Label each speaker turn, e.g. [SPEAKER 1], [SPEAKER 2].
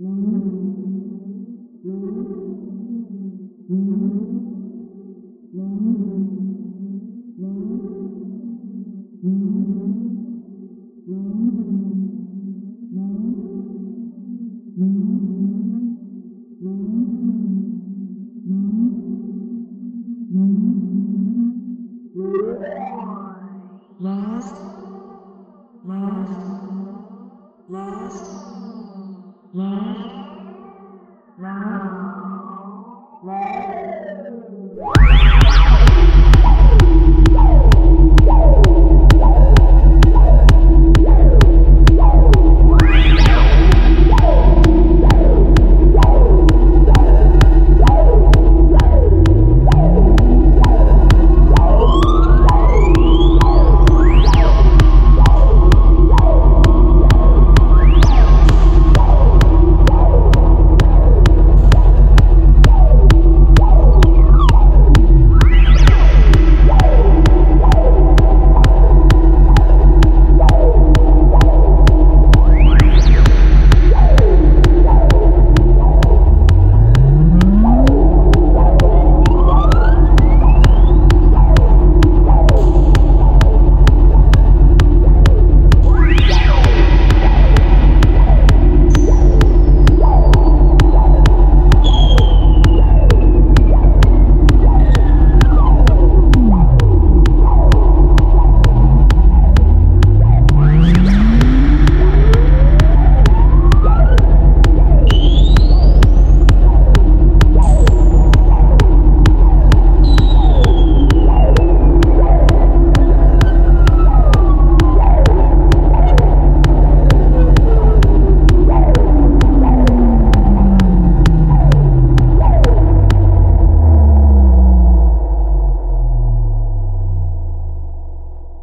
[SPEAKER 1] Lost, lost, lost, Wow.